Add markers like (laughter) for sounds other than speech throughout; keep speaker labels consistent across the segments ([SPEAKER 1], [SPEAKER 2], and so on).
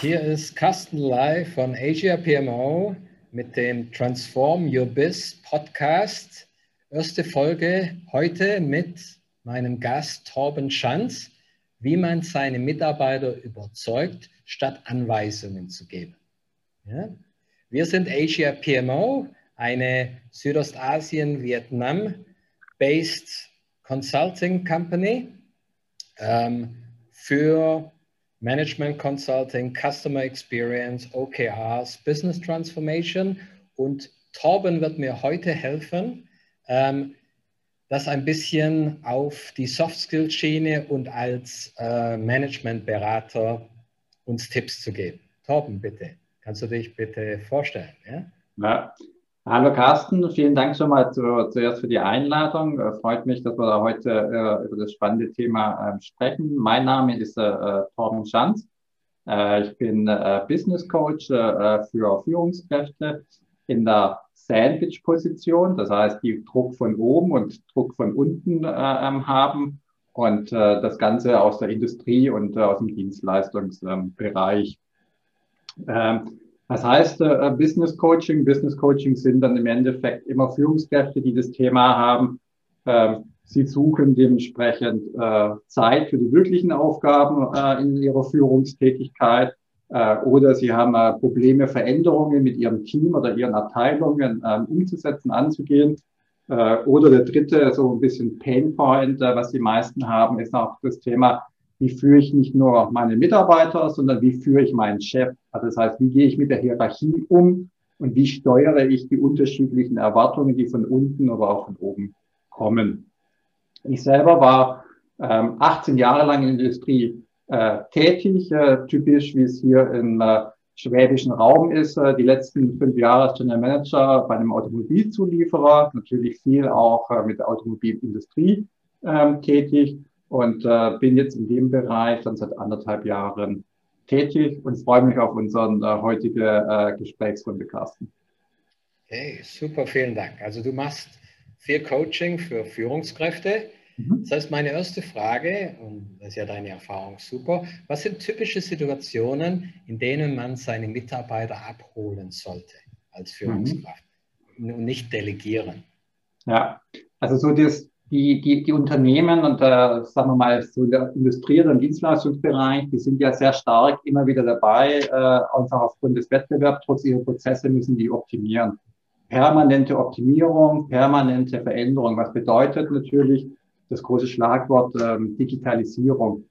[SPEAKER 1] hier ist Carsten Lai von Asia PMO mit dem Transform Your Biz Podcast. Erste Folge heute mit meinem Gast Torben Schanz, wie man seine Mitarbeiter überzeugt, statt Anweisungen zu geben. Ja? Wir sind Asia PMO, eine Südostasien, Vietnam-based Consulting Company ähm, für Management Consulting, Customer Experience, OKRs, Business Transformation. Und Torben wird mir heute helfen, ähm, das ein bisschen auf die Soft Skill Schiene und als äh, Managementberater uns Tipps zu geben. Torben, bitte. Kannst du dich bitte vorstellen? Ja?
[SPEAKER 2] ja. Hallo Carsten, vielen Dank schon mal zu, zuerst für die Einladung. Äh, freut mich, dass wir da heute äh, über das spannende Thema äh, sprechen. Mein Name ist äh, Torben Schanz. Äh, ich bin äh, Business Coach äh, für Führungskräfte in der Sandwich-Position, das heißt, die Druck von oben und Druck von unten äh, ähm, haben und äh, das Ganze aus der Industrie und äh, aus dem Dienstleistungsbereich. Ähm, das heißt, äh, Business Coaching, Business Coaching sind dann im Endeffekt immer Führungskräfte, die das Thema haben. Ähm, sie suchen dementsprechend äh, Zeit für die wirklichen Aufgaben äh, in ihrer Führungstätigkeit äh, oder sie haben äh, Probleme, Veränderungen mit ihrem Team oder ihren Abteilungen äh, umzusetzen, anzugehen. Äh, oder der dritte, so ein bisschen Painpoint, äh, was die meisten haben, ist auch das Thema, wie führe ich nicht nur meine Mitarbeiter, sondern wie führe ich meinen Chef? Also das heißt, wie gehe ich mit der Hierarchie um und wie steuere ich die unterschiedlichen Erwartungen, die von unten, aber auch von oben kommen. Ich selber war ähm, 18 Jahre lang in der Industrie äh, tätig, äh, typisch wie es hier im äh, schwäbischen Raum ist. Äh, die letzten fünf Jahre als General Manager bei einem Automobilzulieferer, natürlich viel auch äh, mit der Automobilindustrie ähm, tätig und äh, bin jetzt in dem Bereich dann seit anderthalb Jahren tätig und freue mich auf unseren äh, heutige äh, Gesprächsrunde, Carsten.
[SPEAKER 1] Okay, super, vielen Dank. Also du machst viel Coaching für Führungskräfte. Mhm. Das heißt, meine erste Frage, und das ist ja deine Erfahrung super, was sind typische Situationen, in denen man seine Mitarbeiter abholen sollte als mhm. Führungskraft mhm. und nicht delegieren?
[SPEAKER 2] Ja, also so das, die, die, die Unternehmen und äh, sagen wir mal so der Industrie- und Dienstleistungsbereich, die sind ja sehr stark immer wieder dabei, äh, einfach aufgrund des Wettbewerbs, trotz ihrer Prozesse müssen die optimieren. Permanente Optimierung, permanente Veränderung. Was bedeutet natürlich das große Schlagwort ähm, Digitalisierung?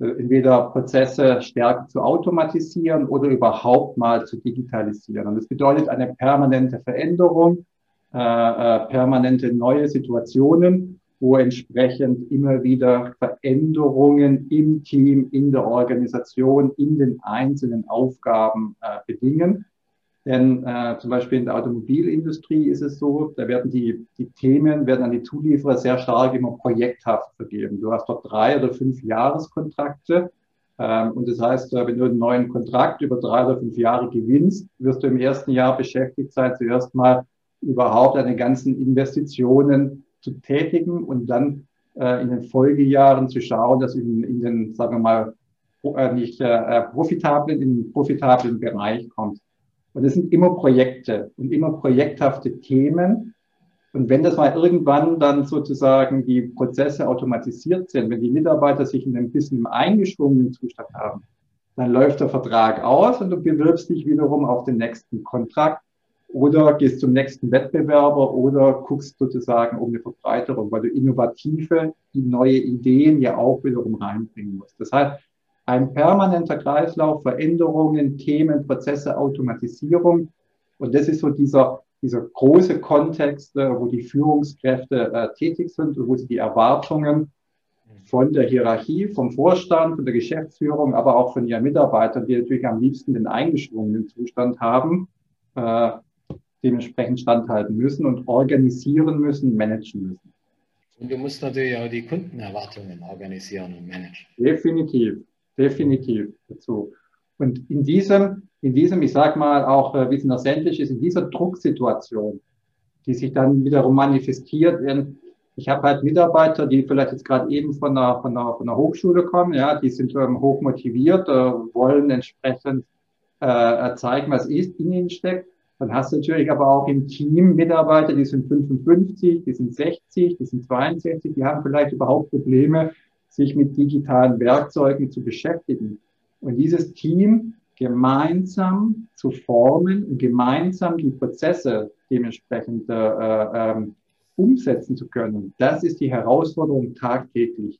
[SPEAKER 2] Äh, entweder Prozesse stärker zu automatisieren oder überhaupt mal zu digitalisieren. Und das bedeutet eine permanente Veränderung, äh, äh, permanente neue Situationen wo entsprechend immer wieder Veränderungen im Team, in der Organisation, in den einzelnen Aufgaben äh, bedingen. Denn äh, zum Beispiel in der Automobilindustrie ist es so, da werden die, die Themen, werden an die Zulieferer sehr stark immer projekthaft vergeben. Du hast dort drei oder fünf Jahreskontrakte. Ähm, und das heißt, äh, wenn du einen neuen Kontrakt über drei oder fünf Jahre gewinnst, wirst du im ersten Jahr beschäftigt sein, zuerst mal überhaupt an den ganzen Investitionen zu tätigen und dann äh, in den Folgejahren zu schauen, dass in, in den, sagen wir mal, äh, nicht äh, äh, profitablen, in den profitablen Bereich kommt. Und es sind immer Projekte und immer projekthafte Themen. Und wenn das mal irgendwann dann sozusagen die Prozesse automatisiert sind, wenn die Mitarbeiter sich in ein bisschen im eingeschwungenen Zustand haben, dann läuft der Vertrag aus und du bewirbst dich wiederum auf den nächsten Kontrakt oder gehst zum nächsten Wettbewerber oder guckst sozusagen um eine Verbreiterung, weil du innovative, neue Ideen ja auch wiederum reinbringen musst. Das heißt, ein permanenter Kreislauf, Veränderungen, Themen, Prozesse, Automatisierung. Und das ist so dieser, dieser große Kontext, äh, wo die Führungskräfte äh, tätig sind und wo sie die Erwartungen von der Hierarchie, vom Vorstand, von der Geschäftsführung, aber auch von ihren Mitarbeitern, die natürlich am liebsten den eingeschwungenen Zustand haben, äh, dementsprechend standhalten müssen und organisieren müssen, managen müssen.
[SPEAKER 1] Und du musst natürlich auch die Kundenerwartungen organisieren und managen.
[SPEAKER 2] Definitiv, definitiv dazu. Und in diesem, in diesem, ich sag mal auch, äh, wie es in der Sandwich ist, in dieser Drucksituation, die sich dann wiederum manifestiert in, ich habe halt Mitarbeiter, die vielleicht jetzt gerade eben von der, von, der, von der Hochschule kommen, ja, die sind ähm, hoch motiviert, äh, wollen entsprechend äh, zeigen, was ist in ihnen steckt. Dann hast du natürlich aber auch im Team Mitarbeiter, die sind 55, die sind 60, die sind 62, die haben vielleicht überhaupt Probleme, sich mit digitalen Werkzeugen zu beschäftigen. Und dieses Team gemeinsam zu formen und gemeinsam die Prozesse dementsprechend äh, äh, umsetzen zu können, das ist die Herausforderung tagtäglich.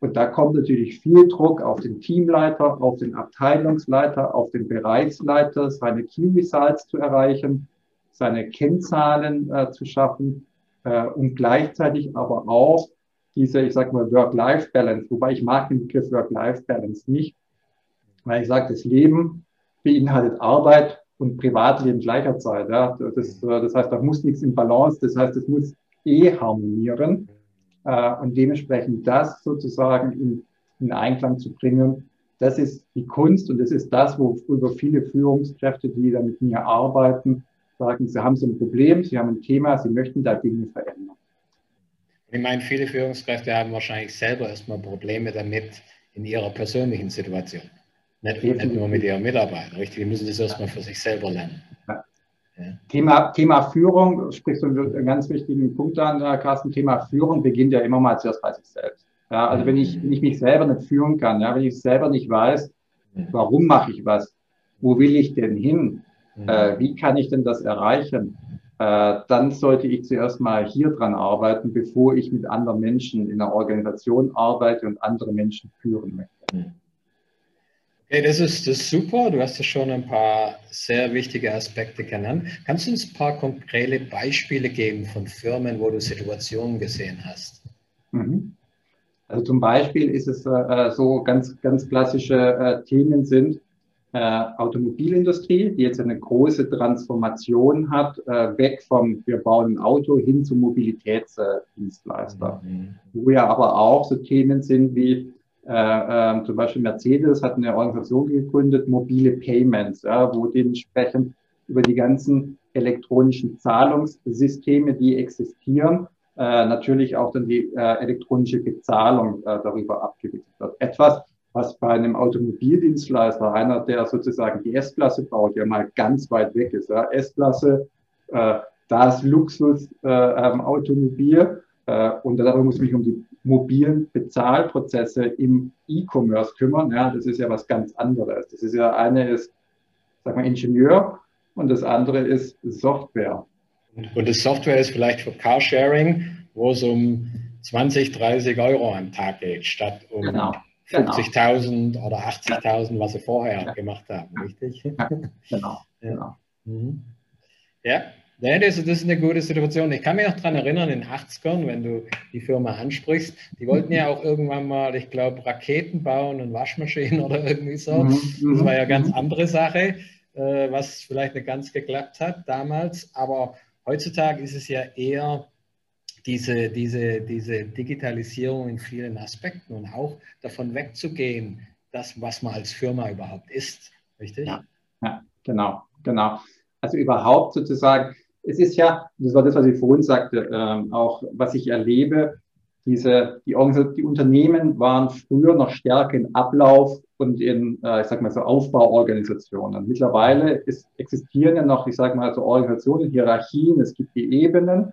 [SPEAKER 2] Und da kommt natürlich viel Druck auf den Teamleiter, auf den Abteilungsleiter, auf den Bereichsleiter, seine Key Results zu erreichen, seine Kennzahlen äh, zu schaffen äh, und gleichzeitig aber auch diese, ich sag mal, Work-Life-Balance, wobei ich mag den Begriff Work-Life-Balance nicht, weil ich sage, das Leben beinhaltet Arbeit und Privatleben gleicherzeit. Ja. Das, äh, das heißt, da muss nichts im Balance, das heißt, es muss eh harmonieren äh, und dementsprechend das sozusagen in, in Einklang zu bringen, das ist die Kunst und das ist das, worüber viele Führungskräfte, die da mit mir arbeiten, sagen, sie haben so ein Problem, sie haben ein Thema, sie möchten da Dinge verändern.
[SPEAKER 1] Ich meine, viele Führungskräfte haben wahrscheinlich selber erstmal Probleme damit in ihrer persönlichen Situation. Nicht, nicht nur mit ihren Mitarbeitern, richtig? Die müssen das erstmal für sich selber lernen. Ja.
[SPEAKER 2] Thema, Thema Führung, sprichst du einen ganz wichtigen Punkt an, Carsten. Thema Führung beginnt ja immer mal zuerst bei sich selbst. Ja, also wenn ich, wenn ich mich selber nicht führen kann, ja, wenn ich selber nicht weiß, warum mache ich was, wo will ich denn hin, äh, wie kann ich denn das erreichen, äh, dann sollte ich zuerst mal hier dran arbeiten, bevor ich mit anderen Menschen in einer Organisation arbeite und andere Menschen führen möchte.
[SPEAKER 1] Okay, das ist, das ist super. Du hast ja schon ein paar sehr wichtige Aspekte genannt. Kannst du uns ein paar konkrete Beispiele geben von Firmen, wo du Situationen gesehen hast?
[SPEAKER 2] Mhm. Also zum Beispiel ist es äh, so ganz, ganz klassische äh, Themen sind, äh, Automobilindustrie, die jetzt eine große Transformation hat, äh, weg vom wir bauen ein Auto hin zum Mobilitätsdienstleister. Mhm. Wo ja aber auch so Themen sind wie äh, äh, zum Beispiel Mercedes hat eine Organisation gegründet, mobile Payments, ja, wo dementsprechend über die ganzen elektronischen Zahlungssysteme, die existieren, äh, natürlich auch dann die äh, elektronische Bezahlung äh, darüber abgewickelt wird. Etwas, was bei einem Automobildienstleister, einer, der sozusagen die S-Klasse baut, ja mal ganz weit weg ist. Ja. S-Klasse, äh, das Luxus äh, ähm, äh, und darüber muss ich mich um die mobilen Bezahlprozesse im E-Commerce kümmern. Ja, das ist ja was ganz anderes. Das ist ja eine ist, sag mal, Ingenieur und das andere ist Software.
[SPEAKER 1] Und das Software ist vielleicht für Carsharing, wo es um 20, 30 Euro am Tag geht, statt um genau. 50.000 genau. oder 80.000, was sie vorher ja. gemacht haben, richtig? Ja, genau. (laughs) ja. genau. Mhm. ja. Ja, das, das, ist eine gute Situation. Ich kann mich noch daran erinnern, in den 80ern, wenn du die Firma ansprichst, die wollten ja auch irgendwann mal, ich glaube, Raketen bauen und Waschmaschinen (laughs) oder irgendwie so. Mhm, das war ja eine ganz mhm. andere Sache, äh, was vielleicht nicht ganz geklappt hat damals. Aber heutzutage ist es ja eher diese, diese, diese Digitalisierung in vielen Aspekten und auch davon wegzugehen, das, was man als Firma überhaupt ist. Richtig?
[SPEAKER 2] Ja, ja genau, genau. Also überhaupt sozusagen, es ist ja, das war das, was ich vorhin sagte, ähm, auch was ich erlebe, diese, die, die Unternehmen waren früher noch stärker in Ablauf und in, äh, ich sag mal so, Aufbauorganisationen. Mittlerweile ist, existieren ja noch, ich sag mal so Organisationen, Hierarchien, es gibt die Ebenen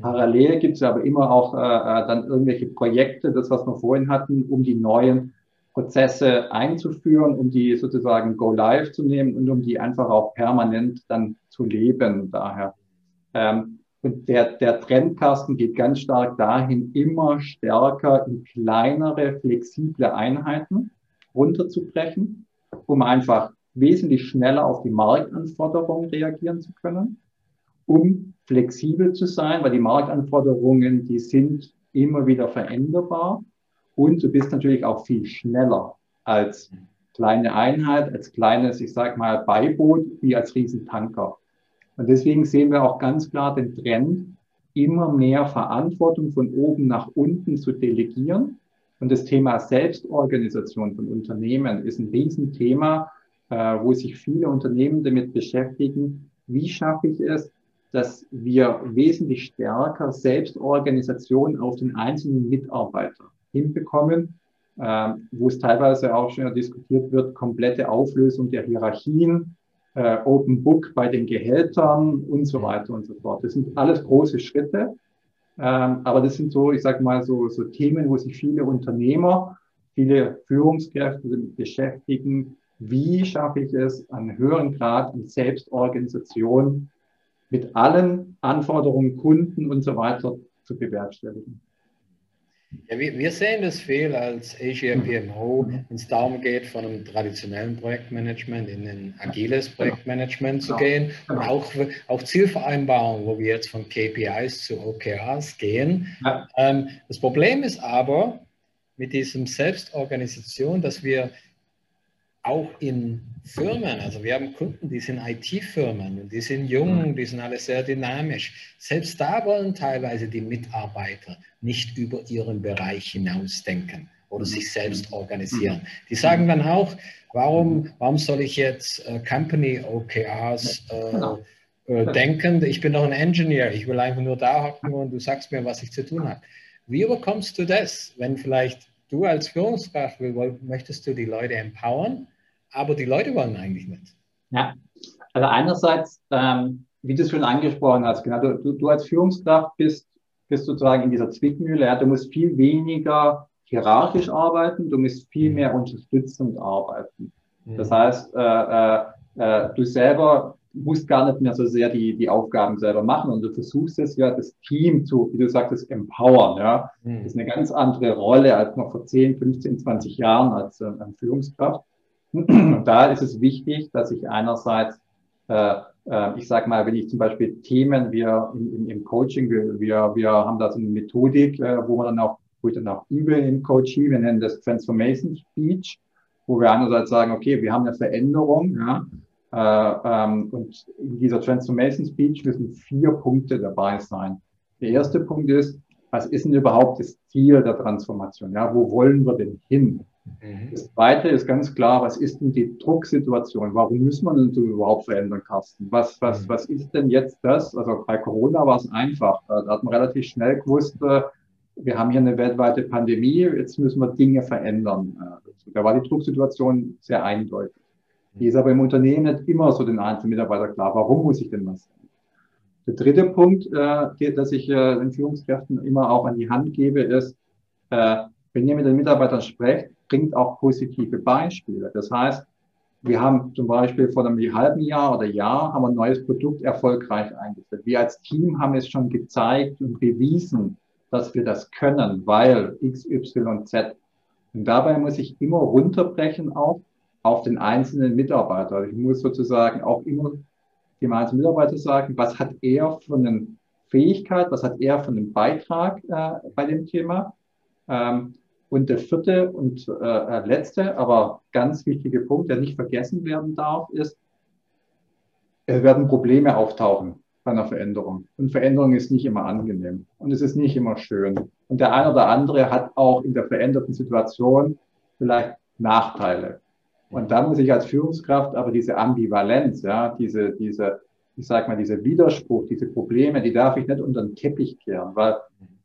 [SPEAKER 2] Parallel gibt es aber immer auch äh, äh, dann irgendwelche Projekte, das was wir vorhin hatten, um die neuen Prozesse einzuführen, um die sozusagen go live zu nehmen und um die einfach auch permanent dann zu leben. Daher. Ähm, und der, der Trendkasten geht ganz stark dahin, immer stärker in kleinere, flexible Einheiten runterzubrechen, um einfach wesentlich schneller auf die Marktanforderungen reagieren zu können, um flexibel zu sein, weil die Marktanforderungen, die sind immer wieder veränderbar und du bist natürlich auch viel schneller als kleine Einheit, als kleines, ich sage mal, Beiboot, wie als Riesentanker. Und deswegen sehen wir auch ganz klar den Trend, immer mehr Verantwortung von oben nach unten zu delegieren. Und das Thema Selbstorganisation von Unternehmen ist ein Riesenthema, äh, wo sich viele Unternehmen damit beschäftigen. Wie schaffe ich es, dass wir wesentlich stärker Selbstorganisation auf den einzelnen Mitarbeiter hinbekommen, äh, wo es teilweise auch schon diskutiert wird, komplette Auflösung der Hierarchien, äh, Open Book bei den Gehältern und so weiter und so fort. Das sind alles große Schritte, ähm, aber das sind so, ich sage mal, so, so Themen, wo sich viele Unternehmer, viele Führungskräfte beschäftigen. Wie schaffe ich es, einen höheren Grad an Selbstorganisation mit allen Anforderungen, Kunden und so weiter zu bewerkstelligen?
[SPEAKER 1] Ja, wir, wir, sehen das viel als Asia PMO, wenn es darum geht, von einem traditionellen Projektmanagement in ein agiles Projektmanagement zu gehen. Und auch, auch Zielvereinbarungen, wo wir jetzt von KPIs zu OKRs gehen. Ähm, das Problem ist aber mit diesem Selbstorganisation, dass wir auch in Firmen, also wir haben Kunden, die sind IT-Firmen und die sind jung, mhm. die sind alle sehr dynamisch. Selbst da wollen teilweise die Mitarbeiter nicht über ihren Bereich hinausdenken oder sich selbst organisieren. Die sagen dann auch, warum, warum soll ich jetzt äh, Company OKRs äh, genau. äh, denken? Ich bin doch ein Engineer, ich will einfach nur da hocken und du sagst mir, was ich zu tun habe. Wie überkommst du das, wenn vielleicht du als Führungskraft möchtest du die Leute empowern, aber die Leute wollen eigentlich nicht?
[SPEAKER 2] Ja, also einerseits, ähm, wie du es schon angesprochen hast, genau, du, du als Führungskraft bist bist sozusagen in dieser Zwickmühle. Ja, du musst viel weniger hierarchisch arbeiten, du musst viel mhm. mehr unterstützend arbeiten. Mhm. Das heißt, äh, äh, äh, du selber musst gar nicht mehr so sehr die, die Aufgaben selber machen und du versuchst es ja, das Team zu, wie du sagtest, empowern. Ja? Mhm. Das ist eine ganz andere Rolle als noch vor 10, 15, 20 Jahren als äh, Führungskraft. Und da ist es wichtig, dass ich einerseits äh, äh, ich sage mal, wenn ich zum Beispiel Themen, wir im, im Coaching, wir, wir, wir haben da so eine Methodik, äh, wo man dann auch, wo ich dann auch übe im Coaching, wir nennen das Transformation Speech, wo wir einerseits sagen, okay, wir haben eine Veränderung, ja, äh, ähm, und in dieser Transformation Speech müssen vier Punkte dabei sein. Der erste Punkt ist, was ist denn überhaupt das Ziel der Transformation? Ja, wo wollen wir denn hin? Mhm. Das Zweite ist ganz klar, was ist denn die Drucksituation? Warum müssen wir denn so überhaupt verändern, Carsten? Was, was, mhm. was ist denn jetzt das? Also bei Corona war es einfach. Da hat man relativ schnell gewusst, äh, wir haben hier eine weltweite Pandemie, jetzt müssen wir Dinge verändern. Äh, da war die Drucksituation sehr eindeutig. Die ist aber im Unternehmen nicht immer so den einzelnen Mitarbeiter klar. Warum muss ich denn was? Der dritte Punkt, äh, dass ich den Führungskräften immer auch an die Hand gebe, ist, wenn ihr mit den Mitarbeitern sprecht, bringt auch positive Beispiele. Das heißt, wir haben zum Beispiel vor einem halben Jahr oder Jahr haben ein neues Produkt erfolgreich eingeführt. Wir als Team haben es schon gezeigt und bewiesen, dass wir das können, weil X, Y, Z. Und dabei muss ich immer runterbrechen auch auf den einzelnen Mitarbeiter. Also ich muss sozusagen auch immer dem einzelnen Mitarbeiter sagen, was hat er für eine Fähigkeit, was hat er für einen Beitrag äh, bei dem Thema. Ähm, und der vierte und äh, letzte, aber ganz wichtige Punkt, der nicht vergessen werden darf, ist, es werden Probleme auftauchen bei einer Veränderung. Und Veränderung ist nicht immer angenehm und es ist nicht immer schön. Und der eine oder andere hat auch in der veränderten Situation vielleicht Nachteile. Und da muss ich als Führungskraft aber diese Ambivalenz, ja, diese, diese, ich sag mal, diese Widerspruch, diese Probleme, die darf ich nicht unter den Teppich kehren, weil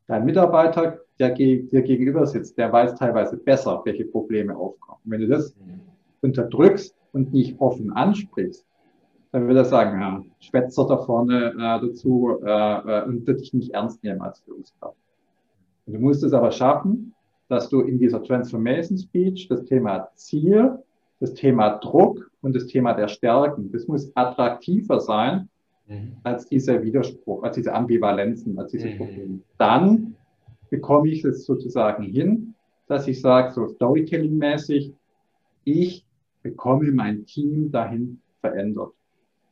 [SPEAKER 2] dein Mitarbeiter der dir gegenüber sitzt, der weiß teilweise besser, welche Probleme aufkommen. wenn du das unterdrückst und nicht offen ansprichst, dann wird er sagen, ja, Schwätzer da vorne äh, dazu äh, äh, und wird dich nicht ernst nehmen als Führungskraft. Und du musst es aber schaffen, dass du in dieser Transformation Speech das Thema Ziel, das Thema Druck und das Thema der Stärken, das muss attraktiver sein mhm. als dieser Widerspruch, als diese Ambivalenzen, als diese mhm. Probleme. Dann bekomme ich es sozusagen hin, dass ich sage, so Storytelling-mäßig, ich bekomme mein Team dahin verändert.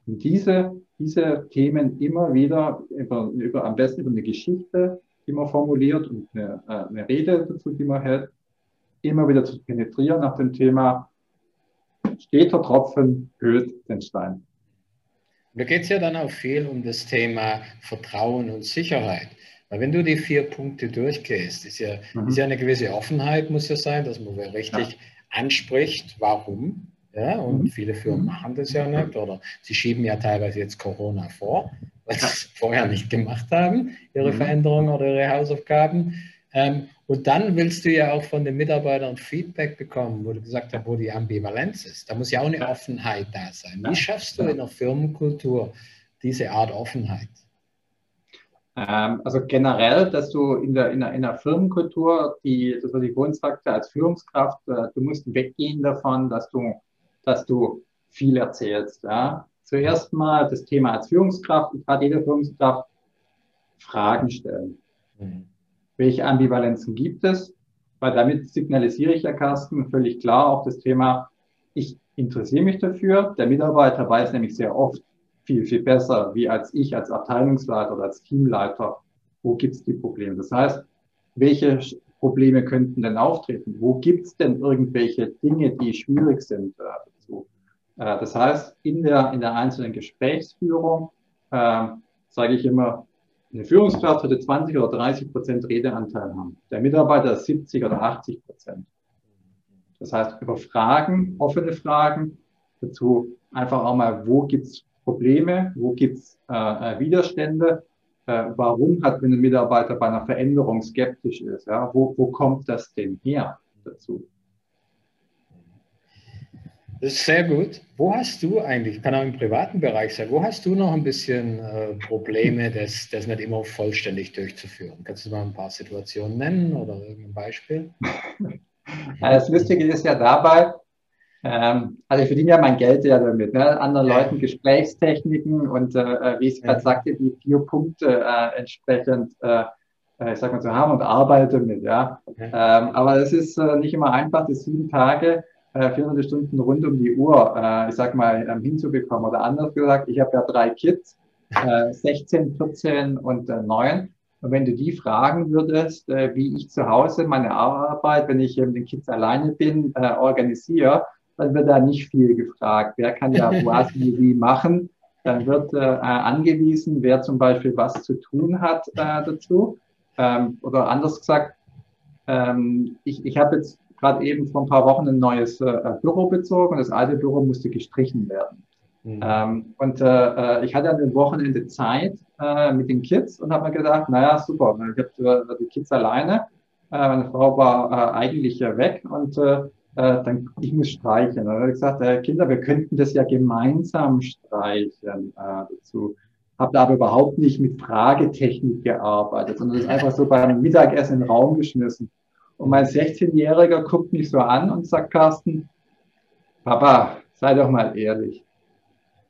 [SPEAKER 2] Und diese, diese Themen immer wieder über, über, am besten über eine Geschichte, die man formuliert und eine, äh, eine Rede dazu, die man hält, immer wieder zu penetrieren nach dem Thema, steter Tropfen höhlt den Stein.
[SPEAKER 1] Da geht es ja dann auch viel um das Thema Vertrauen und Sicherheit. Weil wenn du die vier Punkte durchgehst, ist ja, mhm. ist ja eine gewisse Offenheit, muss ja sein, dass man richtig ja. anspricht, warum. Ja, und mhm. viele Firmen mhm. machen das ja nicht oder sie schieben ja teilweise jetzt Corona vor. weil sie es vorher nicht gemacht haben, ihre mhm. Veränderungen oder ihre Hausaufgaben. Ähm, und dann willst du ja auch von den Mitarbeitern Feedback bekommen, wo du gesagt hast, wo die Ambivalenz ist. Da muss ja auch eine Offenheit da sein. Wie schaffst du in der Firmenkultur diese Art Offenheit?
[SPEAKER 2] Ähm, also generell, dass du in der, in der, in der Firmenkultur, die, das was ich vorhin sagte, als Führungskraft, äh, du musst weggehen davon, dass du, dass du viel erzählst. Ja? Zuerst mal das Thema als Führungskraft, ich kann jede Führungskraft Fragen stellen. Mhm. Welche Ambivalenzen gibt es? Weil damit signalisiere ich ja Carsten völlig klar auch das Thema, ich interessiere mich dafür. Der Mitarbeiter weiß nämlich sehr oft, viel, viel besser, wie als ich als Abteilungsleiter oder als Teamleiter, wo gibt es die Probleme. Das heißt, welche Probleme könnten denn auftreten? Wo gibt es denn irgendwelche Dinge, die schwierig sind äh, das heißt, in der, in der einzelnen Gesprächsführung äh, sage ich immer, eine Führungskraft sollte 20 oder 30 Prozent Redeanteil haben. Der Mitarbeiter 70 oder 80 Prozent. Das heißt, über Fragen, offene Fragen, dazu einfach auch mal, wo gibt es Probleme, wo gibt es äh, äh, Widerstände, äh, warum hat, wenn ein Mitarbeiter bei einer Veränderung skeptisch ist, ja, wo, wo kommt das denn her dazu?
[SPEAKER 1] Das ist sehr gut. Wo hast du eigentlich, kann auch im privaten Bereich sein, wo hast du noch ein bisschen äh, Probleme, das, das nicht immer vollständig durchzuführen? Kannst du mal ein paar Situationen nennen oder irgendein Beispiel? (laughs)
[SPEAKER 2] Das Lustige ist ja dabei, ähm, also ich verdiene ja mein Geld ja damit, ne? anderen ja. Leuten Gesprächstechniken und äh, äh wie ich gerade ja. sagte, die vier Punkte äh, entsprechend, äh, äh, ich sag mal zu haben und arbeite mit, ja. ja. Ähm, aber es ist äh, nicht immer einfach, das sieben Tage, äh, 400 Stunden rund um die Uhr, äh, ich sag mal, ähm, hinzubekommen. Oder anders gesagt, ich habe ja drei Kids, äh, 16, 14 und äh, 9. Und wenn du die fragen würdest, äh, wie ich zu Hause meine Arbeit, wenn ich mit den Kids alleine bin, äh, organisiere, dann wird da nicht viel gefragt. Wer kann ja (laughs) was wie, wie machen? Dann wird äh, angewiesen, wer zum Beispiel was zu tun hat äh, dazu. Ähm, oder anders gesagt, ähm, ich, ich habe jetzt gerade eben vor ein paar Wochen ein neues äh, Büro bezogen und das alte Büro musste gestrichen werden. Mhm. Ähm, und äh, äh ich hatte an dem Wochenende Zeit äh, mit den Kids und habe mir gedacht, naja, super, ich habe äh, die Kids alleine. Äh, meine Frau war äh, eigentlich weg und äh, äh, dann ich muss streichen. Dann habe ich gesagt, äh, Kinder, wir könnten das ja gemeinsam streichen äh, dazu. Habe da aber überhaupt nicht mit Fragetechnik gearbeitet, sondern das einfach so beim Mittagessen in den Raum geschmissen. Und mein 16-Jähriger guckt mich so an und sagt, Carsten, Papa, sei doch mal ehrlich.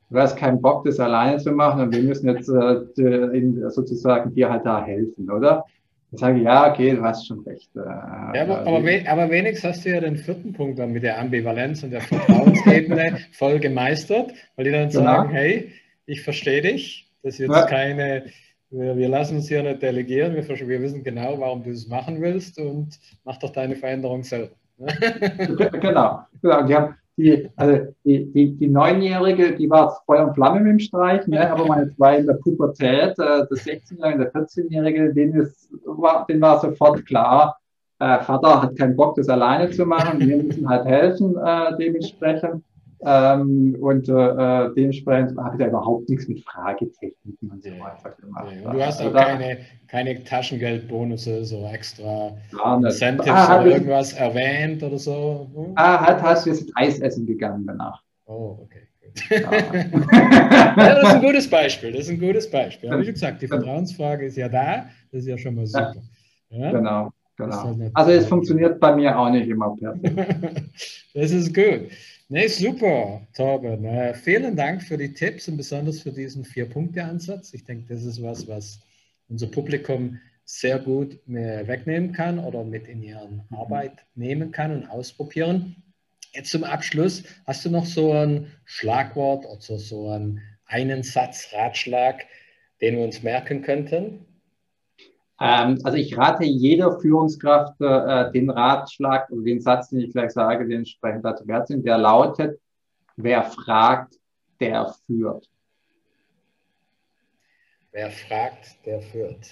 [SPEAKER 2] Du hast keinen Bock, das alleine zu machen und wir müssen jetzt äh, sozusagen dir halt da helfen, oder? Dann sage ich, ja, okay, du hast schon recht. Äh,
[SPEAKER 1] ja, aber, aber, aber, wenigstens hast du ja den vierten Punkt dann mit der Ambivalenz und der Vertrauensebene (laughs) voll gemeistert, weil die dann genau. sagen, hey, ich verstehe dich, das ist jetzt ja. keine, wir, wir, lassen uns hier nicht delegieren, wir, wir wissen genau, warum du es machen willst und mach doch deine Veränderung selber. (laughs)
[SPEAKER 2] genau. genau. Die haben, die, also die, die, die Neunjährige, die war Feuer und Flamme mit dem Streich, ne? aber meine zwei in der Pubertät, äh, das 16-Jährige, der 14-Jährige, denen, war, denen war sofort klar, äh, Vater hat keinen Bock, das alleine zu machen, wir müssen halt helfen äh, dementsprechend. Ähm, und äh, äh, dementsprechend habe ich da überhaupt nichts mit Fragetechniken und so weiter gemacht.
[SPEAKER 1] Ja, du hast auch also, keine, keine Taschengeldbonusse, so extra Incentives ah, oder irgendwas erwähnt oder so?
[SPEAKER 2] Hm? Ah, halt hast du jetzt Eis essen gegangen danach.
[SPEAKER 1] Oh, okay. Ja. (laughs) ja, das ist ein gutes Beispiel. Das ist ein gutes Beispiel. Aber wie gesagt, die Vertrauensfrage ist ja da. Das ist ja schon mal super.
[SPEAKER 2] Ja, genau, genau. Halt also es funktioniert bei mir auch nicht immer perfekt. (laughs)
[SPEAKER 1] das ist gut. Nee, super, Torben. Äh, vielen Dank für die Tipps und besonders für diesen Vier-Punkte-Ansatz. Ich denke, das ist was, was unser Publikum sehr gut wegnehmen kann oder mit in ihre Arbeit nehmen kann und ausprobieren. Jetzt zum Abschluss, hast du noch so ein Schlagwort oder so einen, einen Satz, Ratschlag, den wir uns merken könnten?
[SPEAKER 2] Ähm, also ich rate jeder Führungskraft äh, den Ratschlag oder den Satz, den ich gleich sage, den entsprechend dazu wert sind, der lautet, wer fragt, der führt.
[SPEAKER 1] Wer fragt, der führt.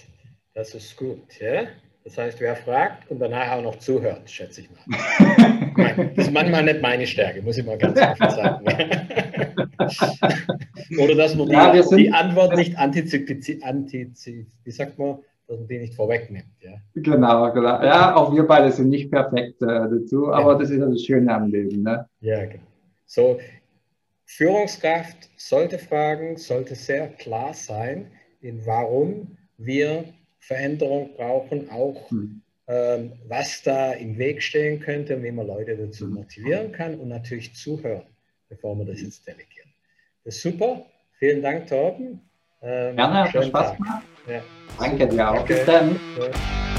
[SPEAKER 1] Das ist gut, ja? Das heißt, wer fragt und danach auch noch zuhört, schätze ich mal. (laughs) das ist manchmal nicht meine Stärke, muss ich mal ganz offen sagen. (laughs) Oder dass man die, ja, die Antwort nicht antizipiert, antizi, wie sagt man, dass man die nicht vorwegnimmt. Ja.
[SPEAKER 2] Genau, genau. Ja, auch wir beide sind nicht perfekt äh, dazu, aber ja. das ist das Schöne am Leben. Ne?
[SPEAKER 1] Ja, genau. So, Führungskraft sollte fragen, sollte sehr klar sein, in warum wir Veränderung brauchen, auch hm. ähm, was da im Weg stehen könnte und wie man Leute dazu hm. motivieren kann und natürlich zuhören, bevor wir das jetzt delegieren. Das ist super. Vielen Dank, Torben.
[SPEAKER 2] Ähm, Gerne, hat Spaß gemacht. Ja. Danke dir auch. Bis dann. Ja.